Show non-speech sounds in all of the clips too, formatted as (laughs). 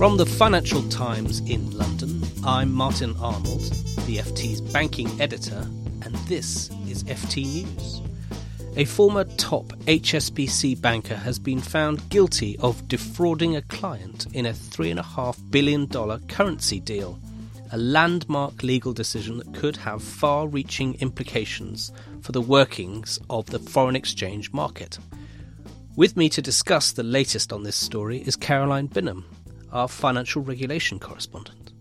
From the Financial Times in London, I'm Martin Arnold, the FT's banking editor, and this is FT News. A former top HSBC banker has been found guilty of defrauding a client in a $3.5 billion currency deal, a landmark legal decision that could have far reaching implications for the workings of the foreign exchange market. With me to discuss the latest on this story is Caroline Binham, our financial regulation correspondent.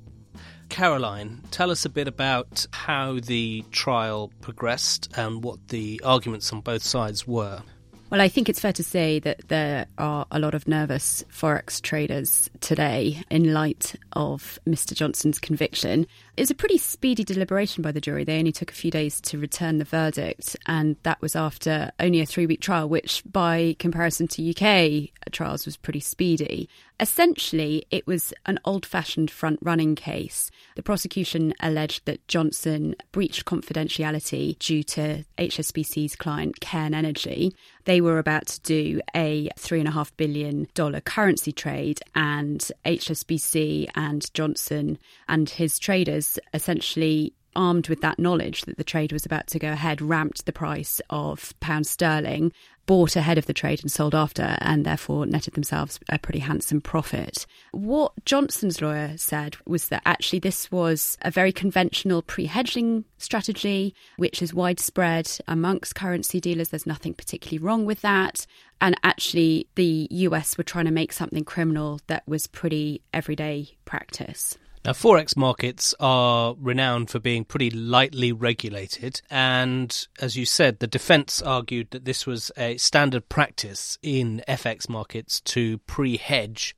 Caroline, tell us a bit about how the trial progressed and what the arguments on both sides were. Well, I think it's fair to say that there are a lot of nervous Forex traders today in light of Mr. Johnson's conviction. It was a pretty speedy deliberation by the jury. They only took a few days to return the verdict, and that was after only a three week trial, which by comparison to UK trials was pretty speedy. Essentially, it was an old fashioned front running case. The prosecution alleged that Johnson breached confidentiality due to HSBC's client, Cairn Energy. They were about to do a $3.5 billion currency trade, and HSBC and Johnson and his traders essentially armed with that knowledge that the trade was about to go ahead, ramped the price of pound sterling bought ahead of the trade and sold after, and therefore netted themselves a pretty handsome profit. What Johnson's lawyer said was that actually this was a very conventional pre hedging strategy, which is widespread amongst currency dealers. There's nothing particularly wrong with that. And actually, the US were trying to make something criminal that was pretty everyday practice. Now, Forex markets are renowned for being pretty lightly regulated. And as you said, the defense argued that this was a standard practice in FX markets to pre hedge,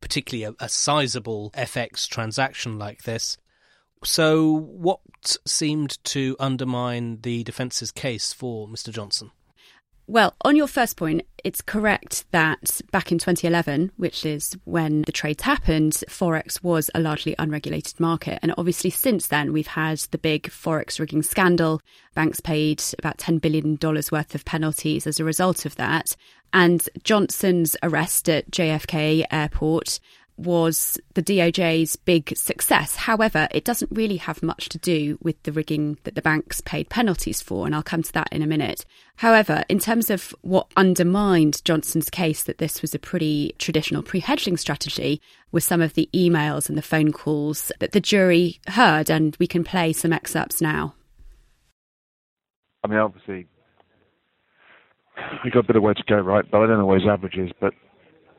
particularly a, a sizable FX transaction like this. So, what seemed to undermine the defence's case for Mr. Johnson? Well, on your first point, it's correct that back in 2011, which is when the trades happened, Forex was a largely unregulated market. And obviously, since then, we've had the big Forex rigging scandal. Banks paid about $10 billion worth of penalties as a result of that. And Johnson's arrest at JFK Airport was the DOJ's big success. However, it doesn't really have much to do with the rigging that the banks paid penalties for, and I'll come to that in a minute. However, in terms of what undermined Johnson's case that this was a pretty traditional pre hedging strategy, was some of the emails and the phone calls that the jury heard, and we can play some excerpts now. I mean, obviously, we've got a bit of way to go, right? But I don't know what his average is, but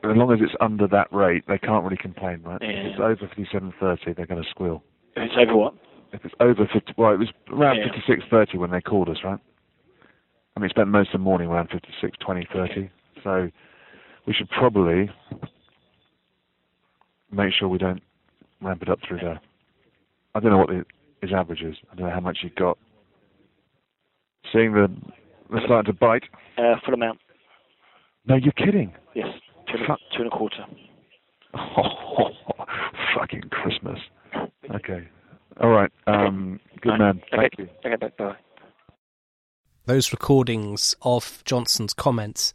as long as it's under that rate, they can't really complain, right? Yeah. If it's over fifty-seven thirty, they're going to squeal. If it's over what? If it's over fifty, well, it was around Yeah. fifty-six thirty when they called us, right? I mean, it spent most of the morning around fifty-six twenty thirty. So we should probably make sure we don't ramp it up through there. I don't know what the, his average is. I don't know how much he got. Seeing the they're starting to bite. Uh, full amount. No, you're kidding. Yes. Two and, a, Fuck. two and a quarter. (laughs) fucking Christmas. Okay. All right. Um, good man. Thank okay. you. Okay, bye. bye. Those recordings of Johnson's comments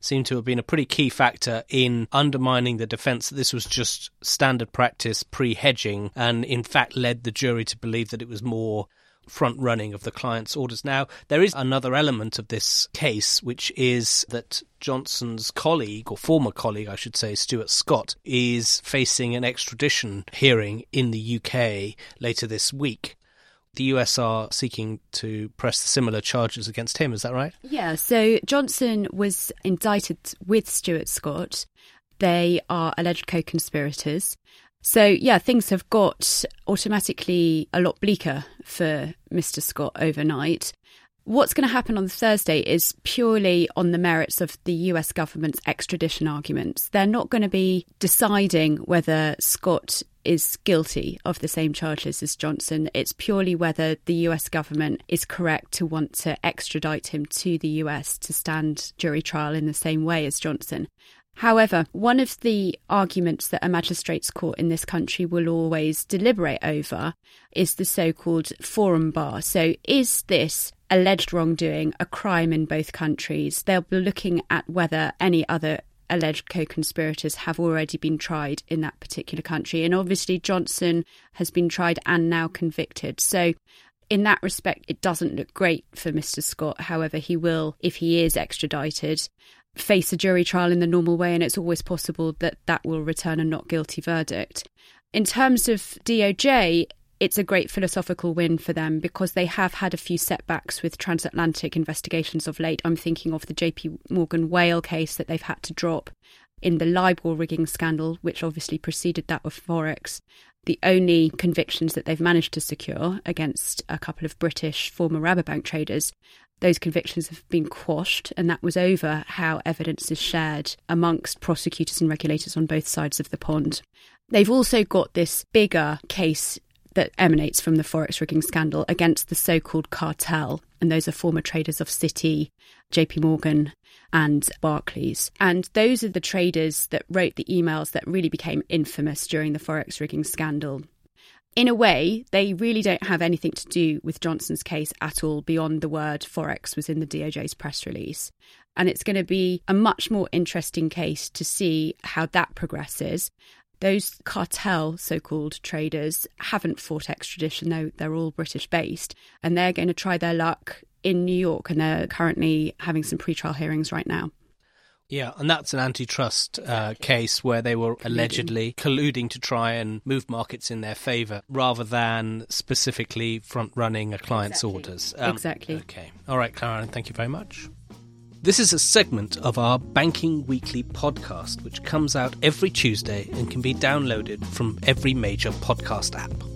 seem to have been a pretty key factor in undermining the defence that this was just standard practice pre hedging and, in fact, led the jury to believe that it was more front running of the client's orders. Now, there is another element of this case, which is that Johnson's colleague, or former colleague, I should say, Stuart Scott, is facing an extradition hearing in the UK later this week. The US are seeking to press similar charges against him, is that right? Yeah, so Johnson was indicted with Stuart Scott. They are alleged co conspirators. So, yeah, things have got automatically a lot bleaker for Mr. Scott overnight. What's going to happen on Thursday is purely on the merits of the US government's extradition arguments. They're not going to be deciding whether Scott is guilty of the same charges as Johnson. It's purely whether the US government is correct to want to extradite him to the US to stand jury trial in the same way as Johnson. However, one of the arguments that a magistrates court in this country will always deliberate over is the so called forum bar. So, is this alleged wrongdoing a crime in both countries? They'll be looking at whether any other alleged co conspirators have already been tried in that particular country. And obviously, Johnson has been tried and now convicted. So, in that respect, it doesn't look great for Mr. Scott. However, he will, if he is extradited, face a jury trial in the normal way, and it's always possible that that will return a not guilty verdict. In terms of DOJ, it's a great philosophical win for them because they have had a few setbacks with transatlantic investigations of late. I'm thinking of the JP Morgan whale case that they've had to drop in the LIBOR rigging scandal, which obviously preceded that of Forex. The only convictions that they've managed to secure against a couple of British former Rabobank traders, those convictions have been quashed, and that was over how evidence is shared amongst prosecutors and regulators on both sides of the pond. They've also got this bigger case that emanates from the Forex rigging scandal against the so called cartel. And those are former traders of Citi, JP Morgan, and Barclays. And those are the traders that wrote the emails that really became infamous during the Forex rigging scandal. In a way, they really don't have anything to do with Johnson's case at all beyond the word Forex was in the DOJ's press release. And it's going to be a much more interesting case to see how that progresses those cartel so called traders haven't fought extradition, though they're all British based, and they're going to try their luck in New York, and they're currently having some pre-trial hearings right now. Yeah, and that's an antitrust uh, case where they were allegedly colluding to try and move markets in their favour rather than specifically front running a client's exactly. orders. Um, exactly. Okay. All right, Clara, thank you very much. This is a segment of our Banking Weekly podcast, which comes out every Tuesday and can be downloaded from every major podcast app.